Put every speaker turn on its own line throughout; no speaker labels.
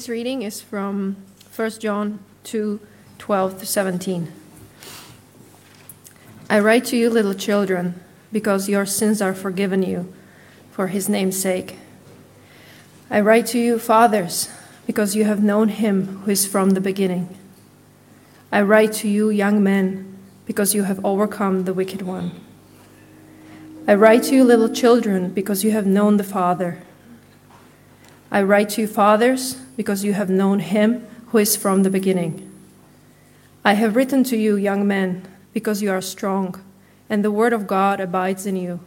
This reading is from 1 John 2 12 to 17. I write to you, little children, because your sins are forgiven you for his name's sake. I write to you, fathers, because you have known him who is from the beginning. I write to you, young men, because you have overcome the wicked one. I write to you, little children, because you have known the Father. I write to you, fathers, because you have known him who is from the beginning. I have written to you, young men, because you are strong, and the word of God abides in you,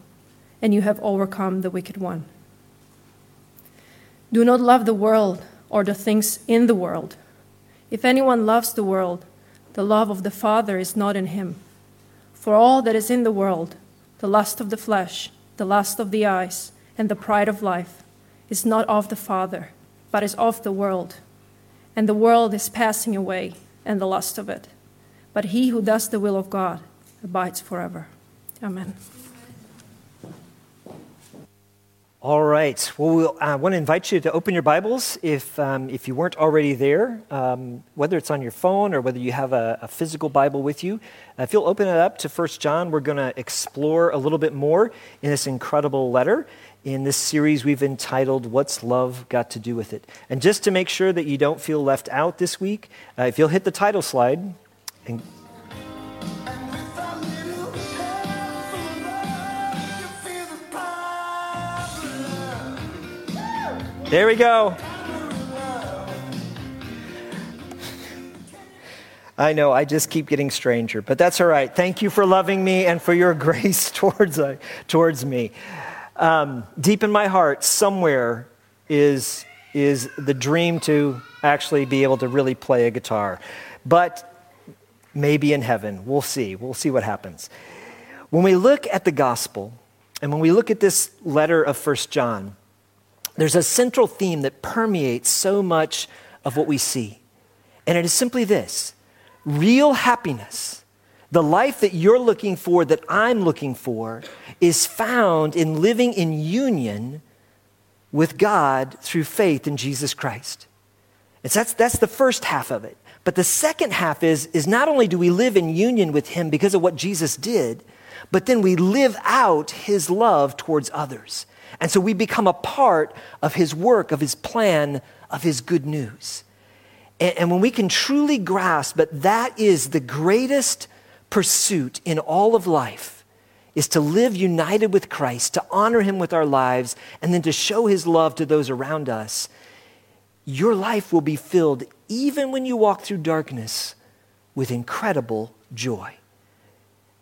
and you have overcome the wicked one. Do not love the world or the things in the world. If anyone loves the world, the love of the Father is not in him. For all that is in the world, the lust of the flesh, the lust of the eyes, and the pride of life, is not of the Father, but is of the world. And the world is passing away, and the lust of it. But he who does the will of God abides forever. Amen.
All right. Well, we'll I want to invite you to open your Bibles if, um, if you weren't already there, um, whether it's on your phone or whether you have a, a physical Bible with you. Uh, if you'll open it up to 1 John, we're going to explore a little bit more in this incredible letter in this series we've entitled What's Love Got to Do with It? And just to make sure that you don't feel left out this week, uh, if you'll hit the title slide and There we go. I know, I just keep getting stranger, but that's all right. Thank you for loving me and for your grace towards, uh, towards me. Um, deep in my heart, somewhere is, is the dream to actually be able to really play a guitar. But maybe in heaven. We'll see. We'll see what happens. When we look at the gospel, and when we look at this letter of First John, there's a central theme that permeates so much of what we see. And it is simply this real happiness the life that you're looking for, that I'm looking for, is found in living in union with God through faith in Jesus Christ. And so that's, that's the first half of it. But the second half is, is not only do we live in union with Him because of what Jesus did, but then we live out His love towards others. And so we become a part of His work, of His plan, of His good news. And, and when we can truly grasp that that is the greatest pursuit in all of life is to live united with Christ, to honor Him with our lives, and then to show His love to those around us, your life will be filled, even when you walk through darkness, with incredible joy.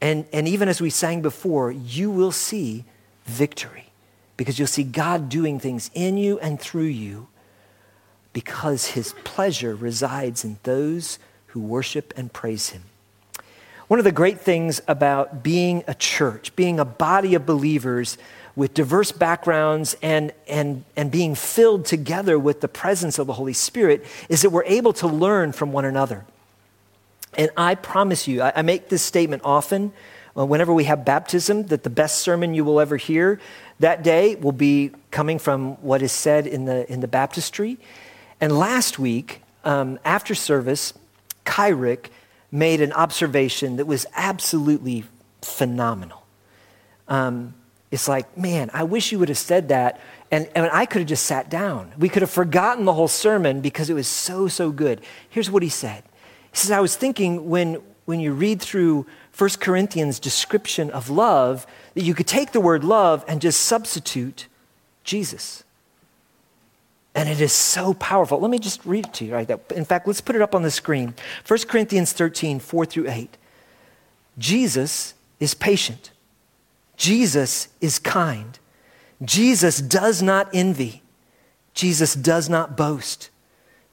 And, and even as we sang before, you will see victory because you'll see God doing things in you and through you because His pleasure resides in those who worship and praise Him. One of the great things about being a church, being a body of believers with diverse backgrounds and, and, and being filled together with the presence of the Holy Spirit, is that we're able to learn from one another. And I promise you, I, I make this statement often uh, whenever we have baptism that the best sermon you will ever hear that day will be coming from what is said in the, in the baptistry. And last week, um, after service, Kyrick made an observation that was absolutely phenomenal. Um, it's like, man, I wish you would have said that. And, and I could have just sat down. We could have forgotten the whole sermon because it was so, so good. Here's what he said He says, I was thinking when, when you read through 1 Corinthians' description of love, that you could take the word love and just substitute Jesus. And it is so powerful. Let me just read it to you right. In fact, let's put it up on the screen. 1 Corinthians 13, 4 through 8. Jesus is patient. Jesus is kind. Jesus does not envy. Jesus does not boast.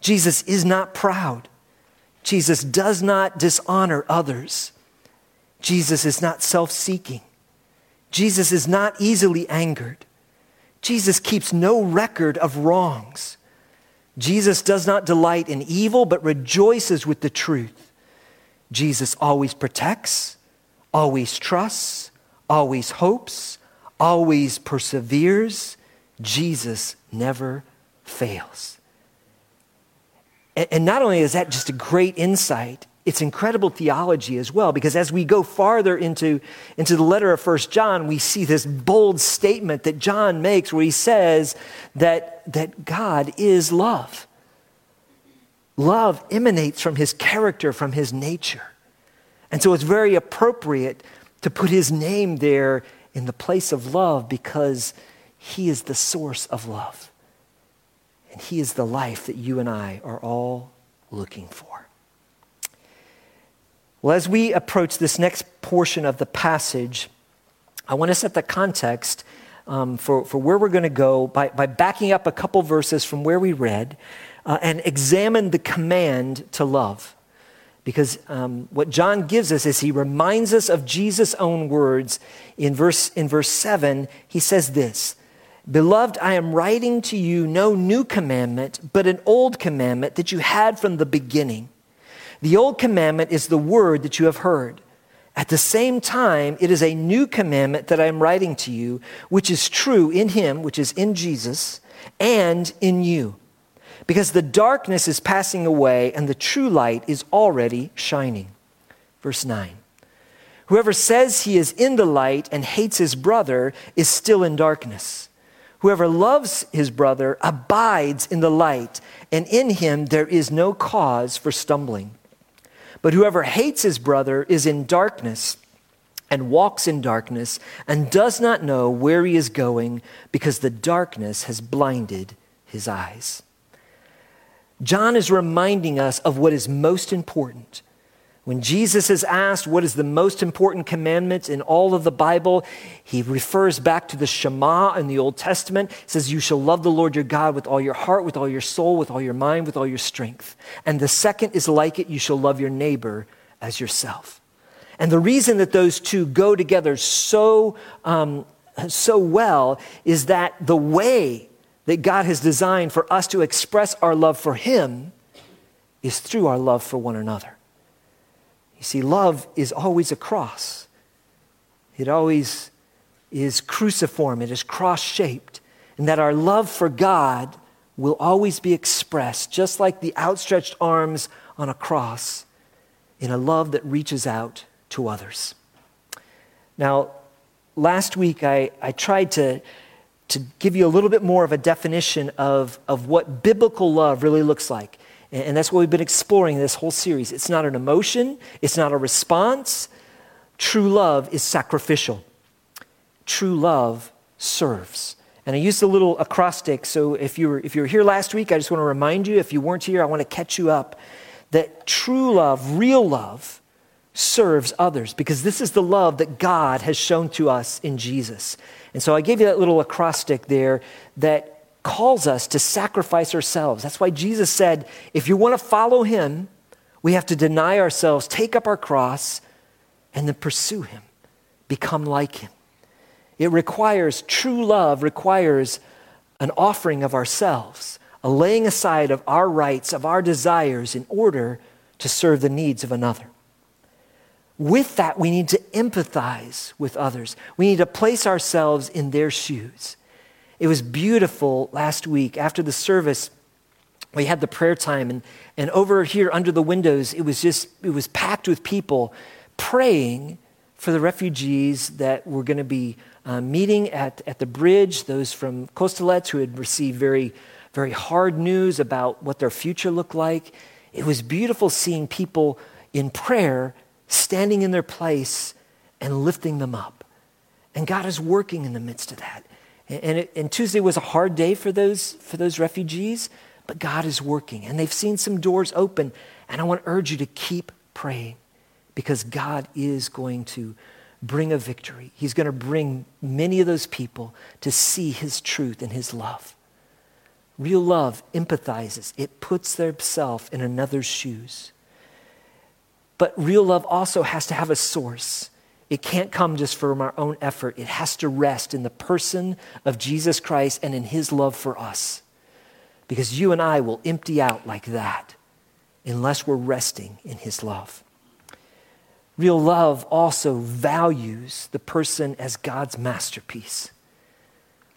Jesus is not proud. Jesus does not dishonor others. Jesus is not self seeking. Jesus is not easily angered. Jesus keeps no record of wrongs. Jesus does not delight in evil, but rejoices with the truth. Jesus always protects, always trusts, always hopes, always perseveres. Jesus never fails. And, not only is that just a great insight, it's incredible theology as well, because as we go farther into, into the letter of First John, we see this bold statement that John makes where he says that, that God is love. Love emanates from his character, from his nature. And so it's very appropriate to put his name there in the place of love because he is the source of love. And he is the life that you and I are all looking for. Well, as we approach this next portion of the passage, I want to set the context um, for, for where we're going to go by, by backing up a couple verses from where we read uh, and examine the command to love. Because um, what John gives us is he reminds us of Jesus' own words. In verse, in verse 7, he says this Beloved, I am writing to you no new commandment, but an old commandment that you had from the beginning. The old commandment is the word that you have heard. At the same time, it is a new commandment that I am writing to you, which is true in him, which is in Jesus, and in you. Because the darkness is passing away and the true light is already shining. Verse 9. Whoever says he is in the light and hates his brother is still in darkness. Whoever loves his brother abides in the light, and in him there is no cause for stumbling. But whoever hates his brother is in darkness and walks in darkness and does not know where he is going because the darkness has blinded his eyes. John is reminding us of what is most important when Jesus is asked what is the most important commandment in all of the Bible, he refers back to the Shema in the Old Testament. He says, You shall love the Lord your God with all your heart, with all your soul, with all your mind, with all your strength. And the second is like it, you shall love your neighbor as yourself. And the reason that those two go together so, um, so well is that the way that God has designed for us to express our love for Him is through our love for one another. You see, love is always a cross, it always is cruciform, it is cross shaped, and that our love for God will always be expressed, just like the outstretched arms on a cross, in a love that reaches out to others. Now, last week I, I tried to, to give you a little bit more of a definition of, of what biblical love really looks like. And that's what we've been exploring this whole series. It's not an emotion, it's not a response. True love is sacrificial. True love serves. And I used a little acrostic, so if you, were, if you were here last week, I just want to remind you, if you weren't here, I want to catch you up, that true love, real love, serves others because this is the love that God has shown to us in Jesus. And so I gave you that little acrostic there that calls us to sacrifice ourselves. That's why Jesus said, if you want to follow him, we have to deny ourselves, take up our cross, and then pursue him, become like him. It requires, true love requires an offering of ourselves, a laying aside of our rights, of our desires in order to serve the needs of another. With that, we need to empathize with others. We need to place ourselves in their shoes. It was beautiful last week after the service. We had the prayer time, and, and over here under the windows, it was just, it was packed with people praying for the refugees that were going to be uh, meeting at, at the bridge, those from Kostolets who had received very, very hard news about what their future looked like. It was beautiful seeing people in prayer standing in their place and lifting them up. And God is working in the midst of that. And, it, and Tuesday was a hard day for those, for those refugees, but God is working. And they've seen some doors open. And I want to urge you to keep praying because God is going to bring a victory. He's going to bring many of those people to see his truth and his love. Real love empathizes, it puts theirself in another's shoes. But real love also has to have a source. It can't come just from our own effort. It has to rest in the person of Jesus Christ and in his love for us. Because you and I will empty out like that unless we're resting in his love. Real love also values the person as God's masterpiece.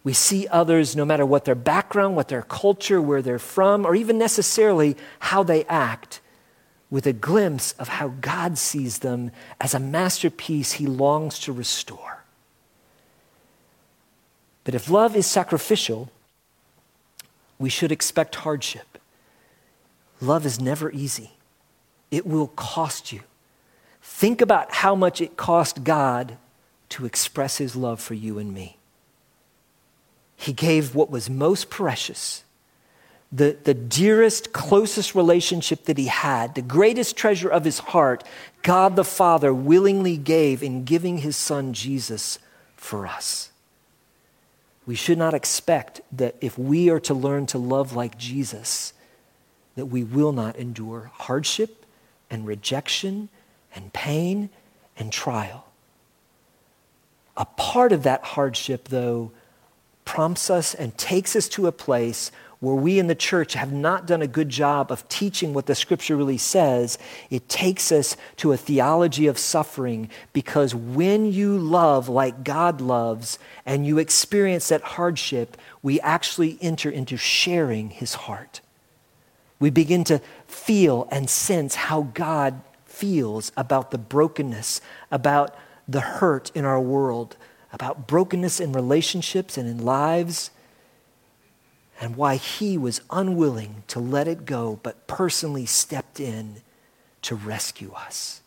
We see others, no matter what their background, what their culture, where they're from, or even necessarily how they act, with a glimpse of how God sees them as a masterpiece he longs to restore. But if love is sacrificial, we should expect hardship. Love is never easy, it will cost you. Think about how much it cost God to express his love for you and me. He gave what was most precious, the, the dearest, closest relationship that he had, the greatest treasure of his heart, God the Father willingly gave in giving his son Jesus for us. We should not expect that if we are to learn to love like Jesus, that we will not endure hardship and rejection and pain and trial. A part of that hardship, though, prompts us and takes us to a place where we in the church have not done a good job of teaching what the scripture really says, it takes us to a theology of suffering because when you love like God loves and you experience that hardship, we actually enter into sharing his heart. We begin to feel and sense how God feels about the brokenness, about the hurt in our world, about brokenness in relationships and in lives and why he was unwilling to let it go, but personally stepped in to rescue us.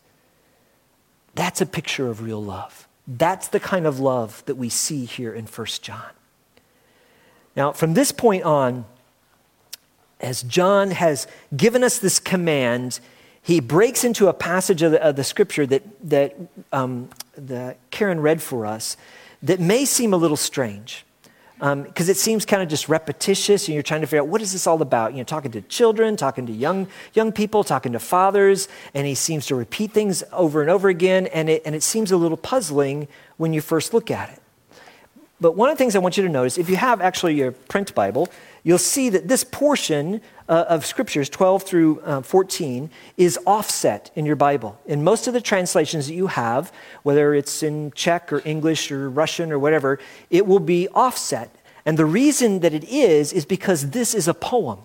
That's a picture of real love. That's the kind of love that we see here in 1 John. Now, from this point on, as John has given us this command, he breaks into a passage of the, of the scripture that, that, um, that Karen read for us that may seem a little strange because um, it seems kind of just repetitious and you're trying to figure out what is this all about? You know talking to children talking to young young people talking to fathers and he seems to repeat things over and over again and it, and it seems a little puzzling when you first look at it but one of the things i want you to notice if you have actually your print bible you'll see that this portion uh, of scriptures 12 through uh, 14 is offset in your bible. In most of the translations that you have whether it's in czech or english or russian or whatever it will be offset. And the reason that it is is because this is a poem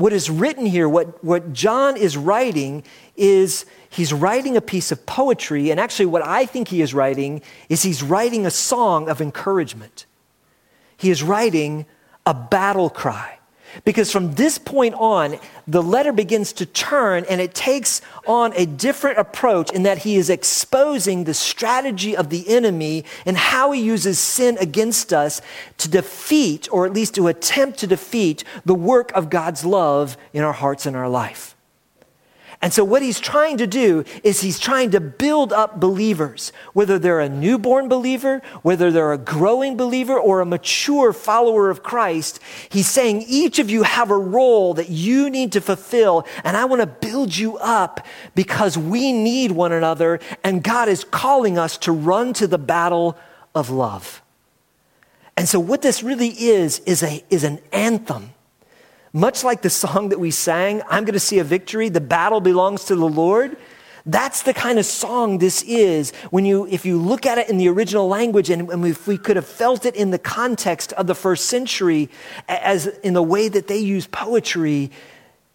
what is written here what, what john is writing is he's writing a piece of poetry and actually what i think he is writing is he's writing a song of encouragement. He is writing a battle cry because from this point on, the letter begins to turn and it takes on a different approach in that he is exposing the strategy of the enemy and how he uses sin against us to defeat, or at least to attempt to defeat, the work of God's love in our hearts and our life. And so, what he's trying to do is he's trying to build up believers, whether they're a newborn believer, whether they're a growing believer, or a mature follower of Christ. He's saying each of you have a role that you need to fulfill, and I want to build you up because we need one another, and God is calling us to run to the battle of love. And so, what this really is, is, a, is an anthem much like the song that we sang, I'm going to see a victory, the battle belongs to the Lord. That's the kind of song this is when you, if you look at it in the original language and, and if we could have felt it in the context of the first century as in the way that they use poetry,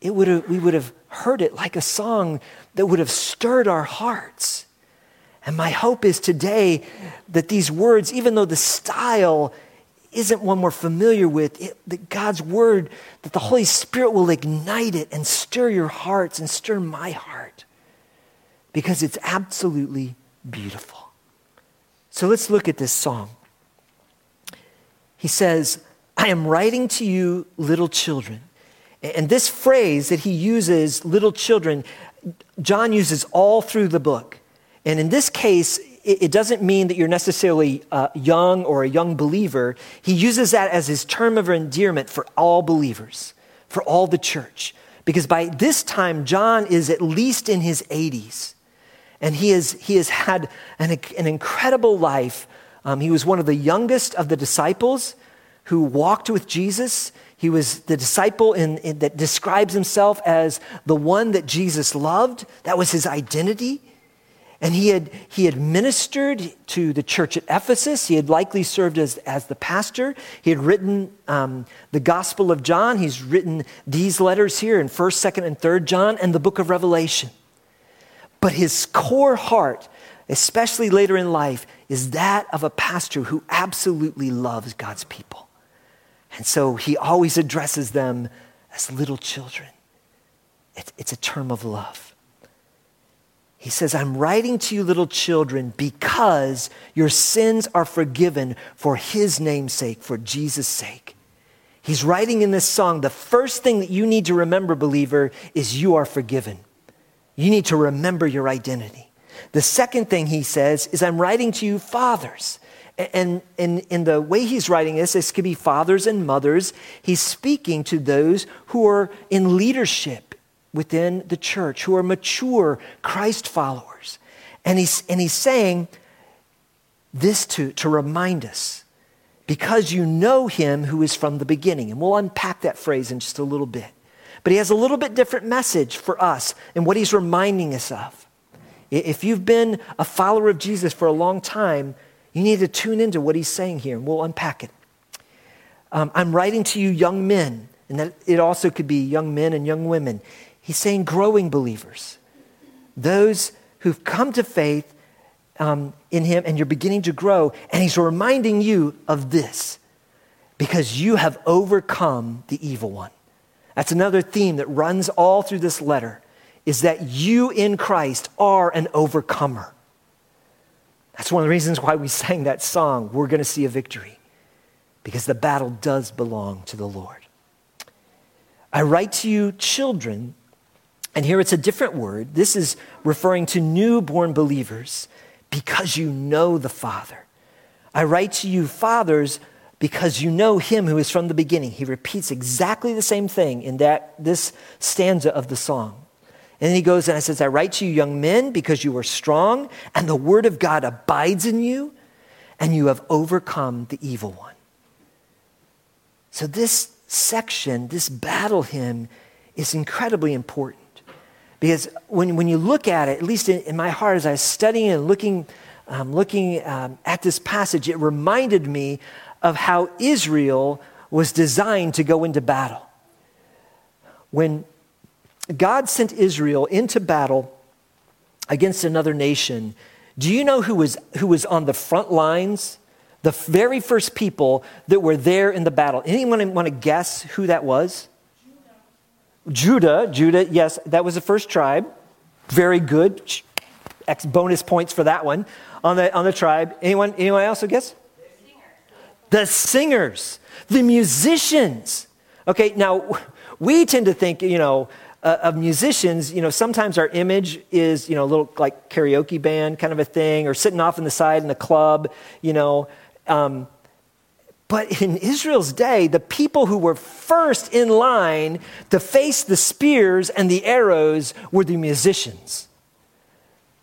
it would have, we would have heard it like a song that would have stirred our hearts. And my hope is today that these words, even though the style isn't one we're familiar with, it, that God's word, that the Holy Spirit will ignite it and stir your hearts and stir my heart because it's absolutely beautiful. So let's look at this song. He says, I am writing to you, little children. And this phrase that he uses, little children, John uses all through the book. And in this case, it doesn't mean that you're necessarily uh, young or a young believer. He uses that as his term of endearment for all believers, for all the church. Because by this time, John is at least in his 80s. And he, is, he has had an, an incredible life. Um, he was one of the youngest of the disciples who walked with Jesus. He was the disciple in, in, that describes himself as the one that Jesus loved. That was his identity. And he had, he had ministered to the church at Ephesus. He had likely served as, as the pastor. He had written um, the Gospel of John. He's written these letters here in 1st, 2nd, and 3rd John and the book of Revelation. But his core heart, especially later in life, is that of a pastor who absolutely loves God's people. And so he always addresses them as little children. It's, it's a term of love. He says, I'm writing to you, little children, because your sins are forgiven for his name's sake, for Jesus' sake. He's writing in this song, the first thing that you need to remember, believer, is you are forgiven. You need to remember your identity. The second thing he says is, I'm writing to you, fathers. And in the way he's writing this, this could be fathers and mothers. He's speaking to those who are in leadership within the church, who are mature Christ followers. And he's, and he's saying this to, to remind us because you know him who is from the beginning. And we'll unpack that phrase in just a little bit. But he has a little bit different message for us and what he's reminding us of. If you've been a follower of Jesus for a long time, you need to tune into what he's saying here, and we'll unpack it. Um, I'm writing to you, young men, and that it also could be young men and young women. He's saying growing believers, those who've come to faith um, in Him and you're beginning to grow. And He's reminding you of this because you have overcome the evil one. That's another theme that runs all through this letter is that you in Christ are an overcomer. That's one of the reasons why we sang that song, We're going to see a victory, because the battle does belong to the Lord. I write to you, children, and here it's a different word. This is referring to newborn believers because you know the Father. I write to you, fathers, because you know him who is from the beginning. He repeats exactly the same thing in that this stanza of the song. And then he goes and I says, I write to you, young men, because you are strong, and the word of God abides in you, and you have overcome the evil one. So this section, this battle hymn, is incredibly important. Because when, when you look at it, at least in, in my heart, as I was studying and looking, um, looking um, at this passage, it reminded me of how Israel was designed to go into battle. When God sent Israel into battle against another nation, do you know who was, who was on the front lines? The very first people that were there in the battle. Anyone want to guess who that was? Judah, Judah, yes, that was the first tribe. Very good. X bonus points for that one on the, on the tribe. Anyone, anyone else who guess? The singers, the musicians. Okay, now we tend to think, you know, uh, of musicians, you know, sometimes our image is, you know, a little like karaoke band kind of a thing, or sitting off in the side in a club, you know. Um, but in Israel's day, the people who were first in line to face the spears and the arrows were the musicians.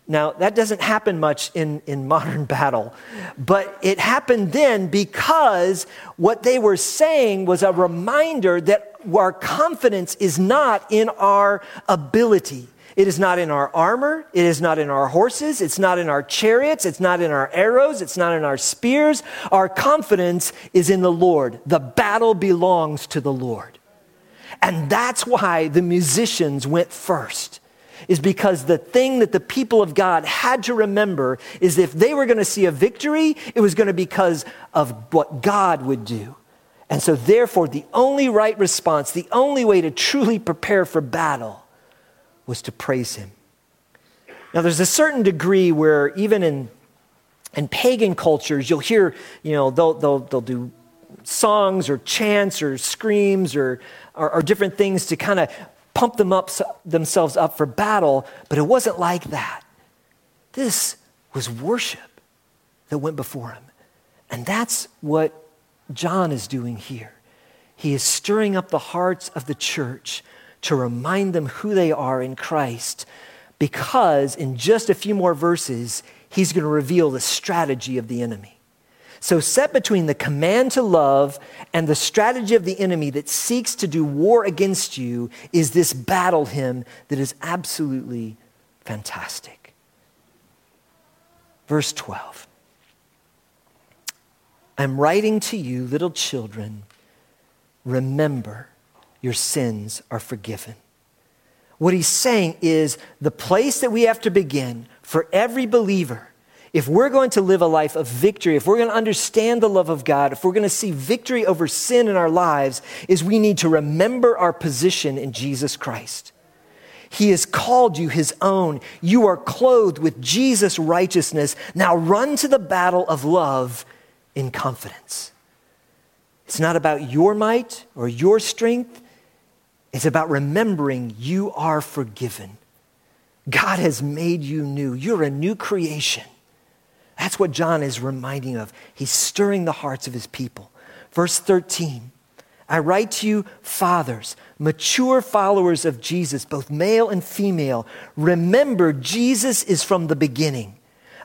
Now, that doesn't happen much in, in modern battle, but it happened then because what they were saying was a reminder that our confidence is not in our ability. It is not in our armor. It is not in our horses. It's not in our chariots. It's not in our arrows. It's not in our spears. Our confidence is in the Lord. The battle belongs to the Lord. And that's why the musicians went first, is because the thing that the people of God had to remember is if they were going to see a victory, it was going to be because of what God would do. And so, therefore, the only right response, the only way to truly prepare for battle, was to praise him. Now, there's a certain degree where even in, in pagan cultures, you'll hear, you know, they'll, they'll, they'll do songs or chants or screams or, or, or different things to kind of pump them up, themselves up for battle, but it wasn't like that. This was worship that went before him. And that's what John is doing here. He is stirring up the hearts of the church to remind them who they are in Christ, because in just a few more verses, he's going to reveal the strategy of the enemy. So, set between the command to love and the strategy of the enemy that seeks to do war against you is this battle hymn that is absolutely fantastic. Verse 12 I'm writing to you, little children, remember your sins are forgiven. What he's saying is the place that we have to begin for every believer, if we're going to live a life of victory, if we're going to understand the love of God, if we're going to see victory over sin in our lives, is we need to remember our position in Jesus Christ. He has called you his own. You are clothed with Jesus' righteousness. Now run to the battle of love in confidence. It's not about your might or your strength. It's about remembering you are forgiven. God has made you new. You're a new creation. That's what John is reminding of. He's stirring the hearts of his people. Verse 13 I write to you, fathers, mature followers of Jesus, both male and female. Remember, Jesus is from the beginning.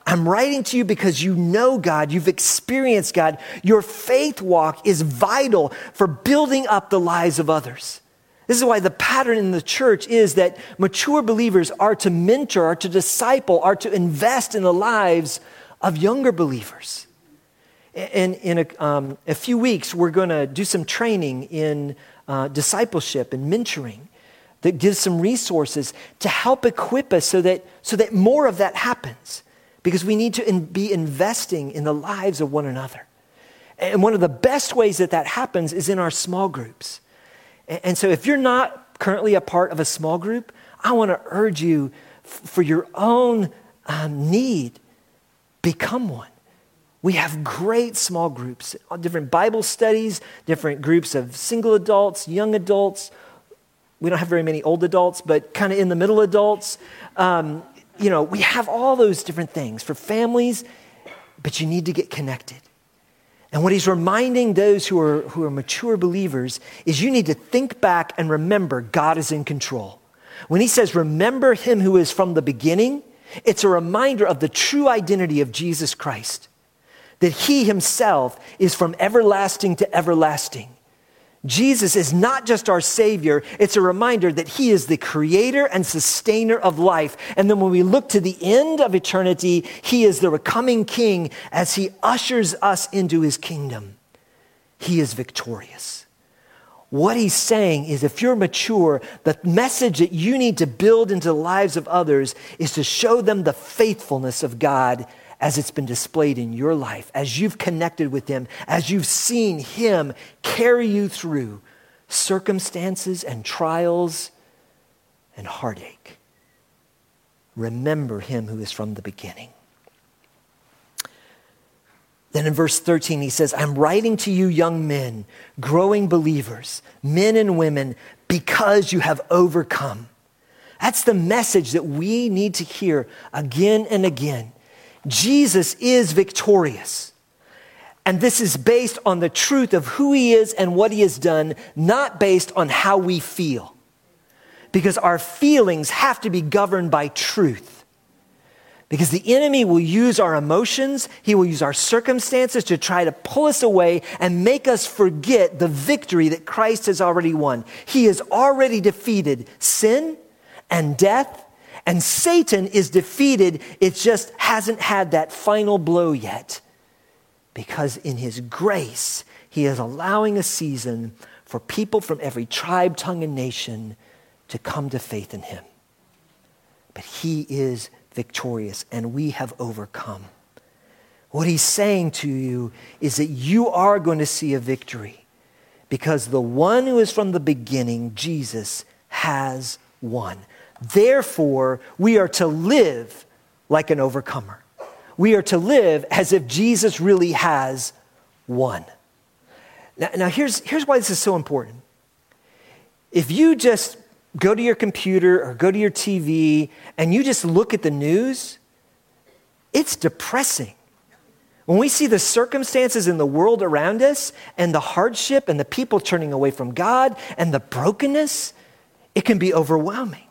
I'm writing to you because you know God, you've experienced God. Your faith walk is vital for building up the lives of others. This is why the pattern in the church is that mature believers are to mentor, are to disciple, are to invest in the lives of younger believers. And in a, um, a few weeks, we're going to do some training in uh, discipleship and mentoring that gives some resources to help equip us so that, so that more of that happens. Because we need to in, be investing in the lives of one another. And one of the best ways that that happens is in our small groups. And, so if you're not currently a part of a small group, I want to urge you for your own um, need, become one. We have great small groups, different Bible studies, different groups of single adults, young adults. We don't have very many old adults, but kind of in the middle adults. Um, you know, we have all those different things for families, but you need to get connected. And what he's reminding those who are, who are mature believers is you need to think back and remember God is in control. When he says, remember him who is from the beginning, it's a reminder of the true identity of Jesus Christ that he himself is from everlasting to everlasting. Jesus is not just our Savior, it's a reminder that He is the creator and sustainer of life. And then when we look to the end of eternity, He is the coming King as He ushers us into His kingdom. He is victorious. What He's saying is if you're mature, the message that you need to build into the lives of others is to show them the faithfulness of God as it's been displayed in your life, as you've connected with Him, as you've seen Him carry you through circumstances and trials and heartache. Remember Him who is from the beginning. Then in verse 13, he says, I'm writing to you, young men, growing believers, men and women, because you have overcome. That's the message that we need to hear again and again. Jesus is victorious. And this is based on the truth of who he is and what he has done, not based on how we feel. Because our feelings have to be governed by truth. Because the enemy will use our emotions, he will use our circumstances to try to pull us away and make us forget the victory that Christ has already won. He has already defeated sin and death and Satan is defeated. It just hasn't had that final blow yet. Because in his grace, he is allowing a season for people from every tribe, tongue, and nation to come to faith in him. But he is victorious, and we have overcome. What he's saying to you is that you are going to see a victory because the one who is from the beginning, Jesus, has won. Therefore, we are to live like an overcomer. We are to live as if Jesus really has won. Now, now here's, here's why this is so important. If you just go to your computer or go to your TV and you just look at the news, it's depressing. When we see the circumstances in the world around us and the hardship and the people turning away from God and the brokenness, it can be overwhelming.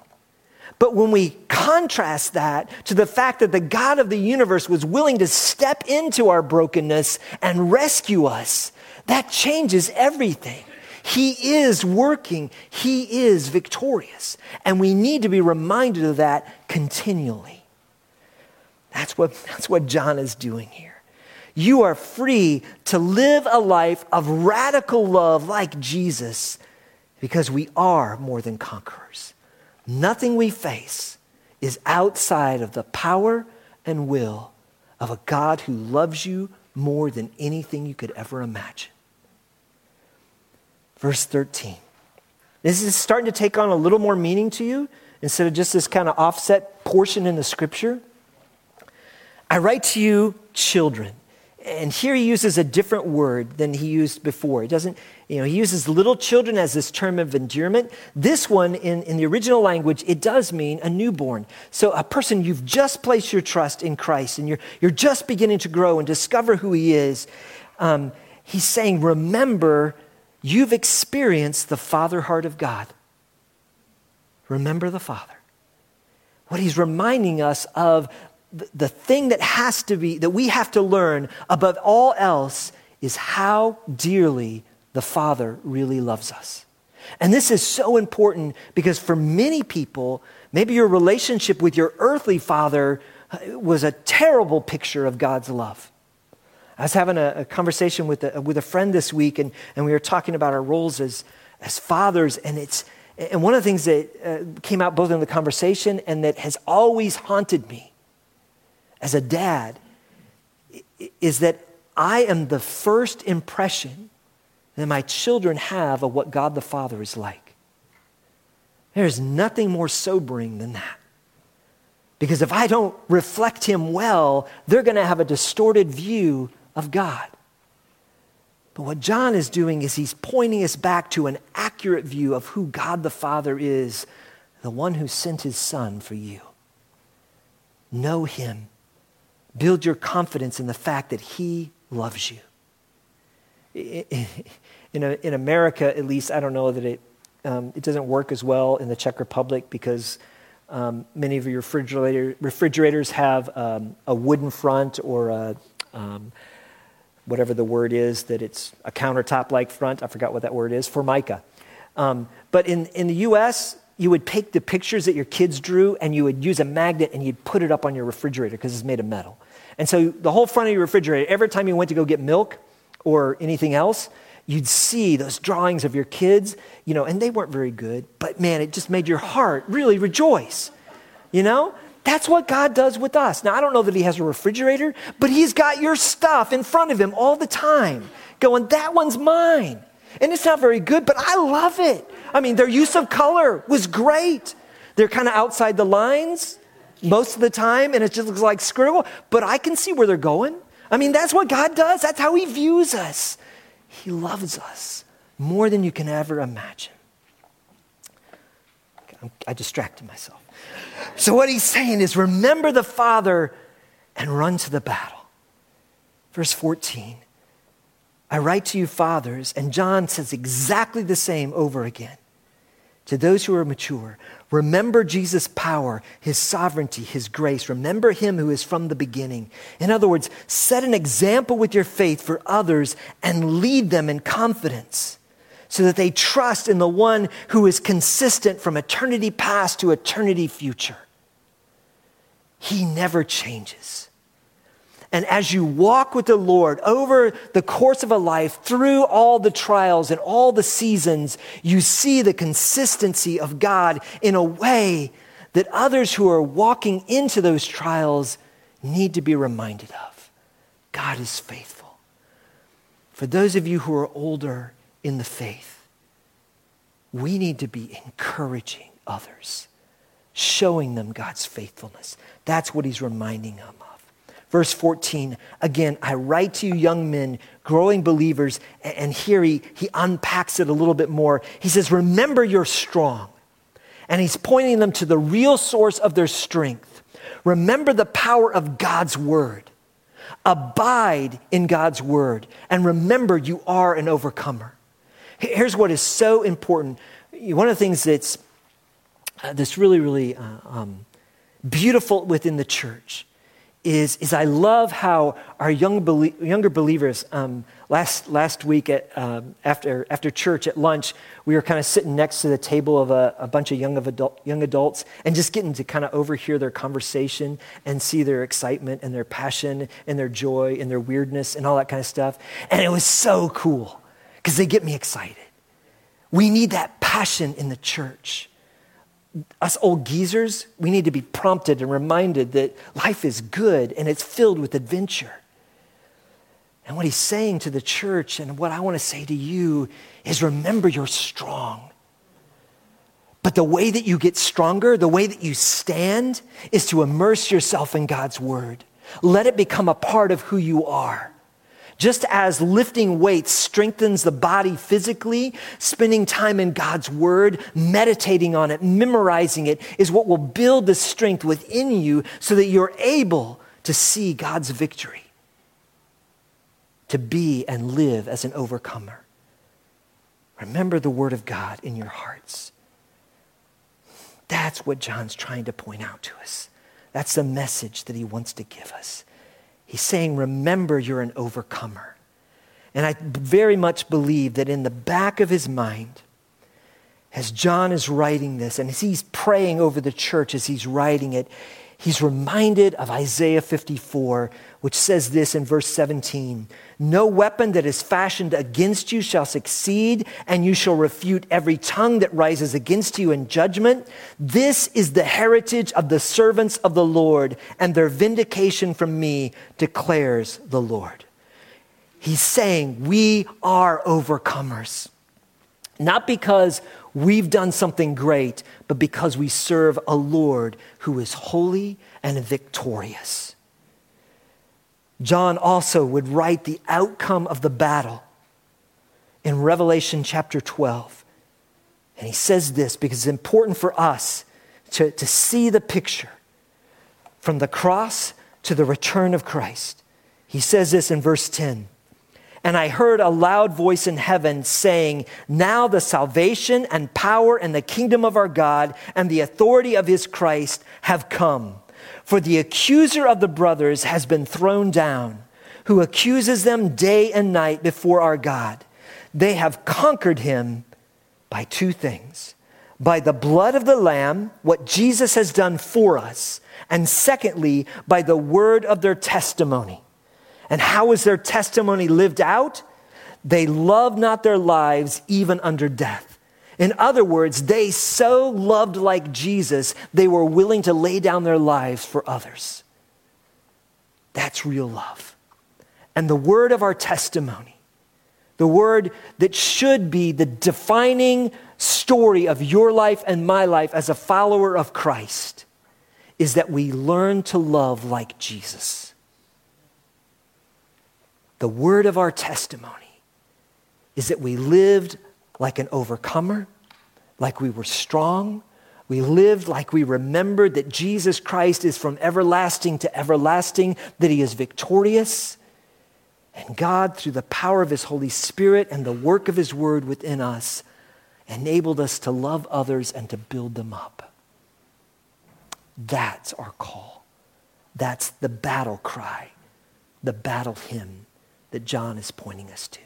But when we contrast that to the fact that the God of the universe was willing to step into our brokenness and rescue us, that changes everything. He is working, He is victorious. And we need to be reminded of that continually. That's what, that's what John is doing here. You are free to live a life of radical love like Jesus because we are more than conquerors. Nothing we face is outside of the power and will of a God who loves you more than anything you could ever imagine. Verse 13. This is starting to take on a little more meaning to you instead of just this kind of offset portion in the scripture. I write to you, children. And here he uses a different word than he used before. He doesn't, you know, he uses little children as this term of endearment. This one, in, in the original language, it does mean a newborn. So a person you've just placed your trust in Christ and you're, you're just beginning to grow and discover who he is. Um, he's saying, remember, you've experienced the father heart of God. Remember the Father. What he's reminding us of the thing that has to be, that we have to learn above all else is how dearly the Father really loves us. And this is so important because for many people, maybe your relationship with your earthly father uh, was a terrible picture of God's love. I was having a, a conversation with a, with a friend this week, and, and we were talking about our roles as, as fathers, and it's, and one of the things that uh, came out both in the conversation and that has always haunted me as a dad is that I am the first impression that my children have of what God the Father is like. There's nothing more sobering than that. Because if I don't reflect Him well, they're going to have a distorted view of God. But what John is doing is he's pointing us back to an accurate view of who God the Father is, the one who sent his Son for you. Know him. Build your confidence in the fact that he loves you. In, in America, at least, I don't know that it, um, it doesn't work as well in the Czech Republic because um, many of your refrigerator, refrigerators have um, a wooden front or a, um, whatever the word is, that it's a countertop like front. I forgot what that word is, formica. Um, but in, in the US, you would take the pictures that your kids drew and you would use a magnet and you'd put it up on your refrigerator because it's made of metal. And so the whole front of your refrigerator, every time you went to go get milk or anything else, you'd see those drawings of your kids, you know, and they weren't very good, but man, it just made your heart really rejoice. You know? That's what God does with us. Now, I don't know that He has a refrigerator, but He's got your stuff in front of Him all the time, going, that one's mine. And it's not very good, but I love it. I mean, their use of color was great. They're kind of outside the lines most of the time, and it just looks like scribble, but I can see where they're going. I mean, that's what God does. That's how He views us. He loves us more than you can ever imagine. I distracted myself. So, what he's saying is remember the Father and run to the battle. Verse 14 I write to you, fathers, and John says exactly the same over again. To those who are mature, remember Jesus' power, his sovereignty, his grace. Remember him who is from the beginning. In other words, set an example with your faith for others and lead them in confidence so that they trust in the one who is consistent from eternity past to eternity future. He never changes. And as you walk with the Lord over the course of a life, through all the trials and all the seasons, you see the consistency of God in a way that others who are walking into those trials need to be reminded of. God is faithful. For those of you who are older in the faith, we need to be encouraging others, showing them God's faithfulness. That's what he's reminding them of. Verse 14, again, I write to you, young men, growing believers, and here he, he unpacks it a little bit more. He says, Remember you're strong. And he's pointing them to the real source of their strength. Remember the power of God's word. Abide in God's word. And remember you are an overcomer. Here's what is so important. One of the things that's, uh, that's really, really uh, um, beautiful within the church is, is I love how our young belie- younger believers, um, last, last week at, um, after, after church at lunch, we were kind of sitting next to the table of a, a bunch of young, of adult, young adults and just getting to kind of overhear their conversation and see their excitement and their passion and their joy and their weirdness and all that kind of stuff. And it was so cool because they get me excited. We need that passion in the church us old geezers, we need to be prompted and reminded that life is good and it's filled with adventure. And what he's saying to the church, and what I want to say to you, is remember you're strong. But the way that you get stronger, the way that you stand, is to immerse yourself in God's word. Let it become a part of who you are. Just as lifting weights strengthens the body physically, spending time in God's word, meditating on it, memorizing it is what will build the strength within you so that you're able to see God's victory, to be and live as an overcomer. Remember the word of God in your hearts. That's what John's trying to point out to us. That's the message that he wants to give us. He's saying, Remember, you're an overcomer. And I very much believe that in the back of his mind, as John is writing this, and as he's praying over the church as he's writing it, he's reminded of Isaiah 54, which says this in verse 17 No weapon that is fashioned against you shall succeed, and you shall refute every tongue that rises against you in judgment. This is the heritage of the servants of the Lord, and their vindication from me declares the Lord. He's saying, We are overcomers. Not because we've done something great, but because we serve a Lord who is holy and victorious. John also would write the outcome of the battle in Revelation chapter 12. And he says this because it's important for us to, to see the picture from the cross to the return of Christ. He says this in verse 10 and I heard a loud voice in heaven saying, Now the salvation and power and the kingdom of our God and the authority of his Christ have come. For the accuser of the brothers has been thrown down, who accuses them day and night before our God. They have conquered him by two things by the blood of the Lamb, what Jesus has done for us, and secondly, by the word of their testimony. And how is their testimony lived out? They love not their lives even under death. In other words, they so loved like Jesus, they were willing to lay down their lives for others. That's real love. And the word of our testimony, the word that should be the defining story of your life and my life as a follower of Christ, is that we learn to love like Jesus. The word of our testimony is that we lived like an overcomer, like we were strong. We lived like we remembered that Jesus Christ is from everlasting to everlasting, that he is victorious. And God, through the power of his Holy Spirit and the work of his word within us, enabled us to love others and to build them up. That's our call. That's the battle cry, the battle hymn that John is pointing us to.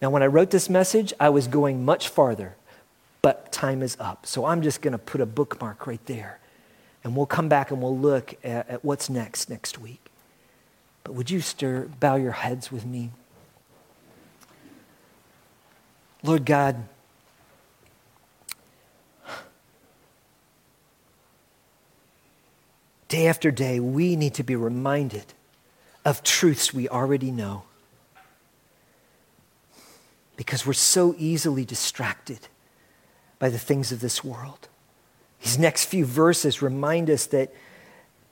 Now, when I wrote this message, I was going much farther, but time is up. So I'm just going to put a bookmark right there. And we'll come back and we'll look at, at what's next next week. But would you stir, bow your heads with me? Lord God, day after day, we need to be reminded of truths we already know. Because we're so easily distracted by the things of this world. These next few verses remind us that,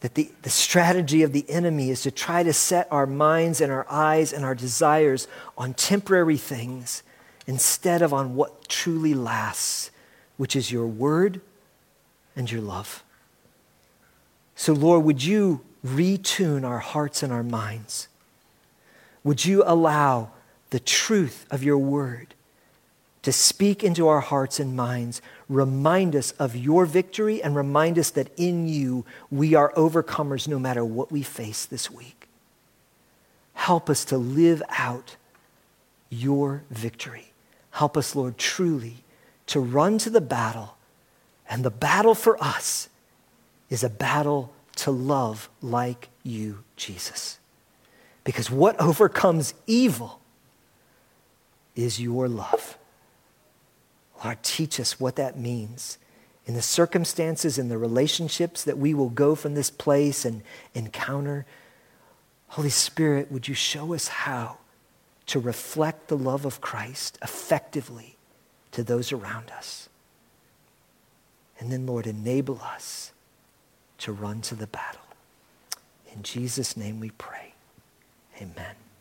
that the, the strategy of the enemy is to try to set our minds and our eyes and our desires on temporary things instead of on what truly lasts, which is your word and your love. So, Lord, would you retune our hearts and our minds. Would you allow the truth of your word to speak into our hearts and minds. Remind us of your victory and remind us that in you we are overcomers no matter what we face this week. Help us to live out your victory. Help us, Lord, truly to run to the battle. And the battle for us is a battle to love like you, Jesus. Because what overcomes evil is your love. Lord, teach us what that means in the circumstances and the relationships that we will go from this place and encounter. Holy Spirit, would you show us how to reflect the love of Christ effectively to those around us? And then, Lord, enable us to run to the battle. In Jesus' name we pray. Amen.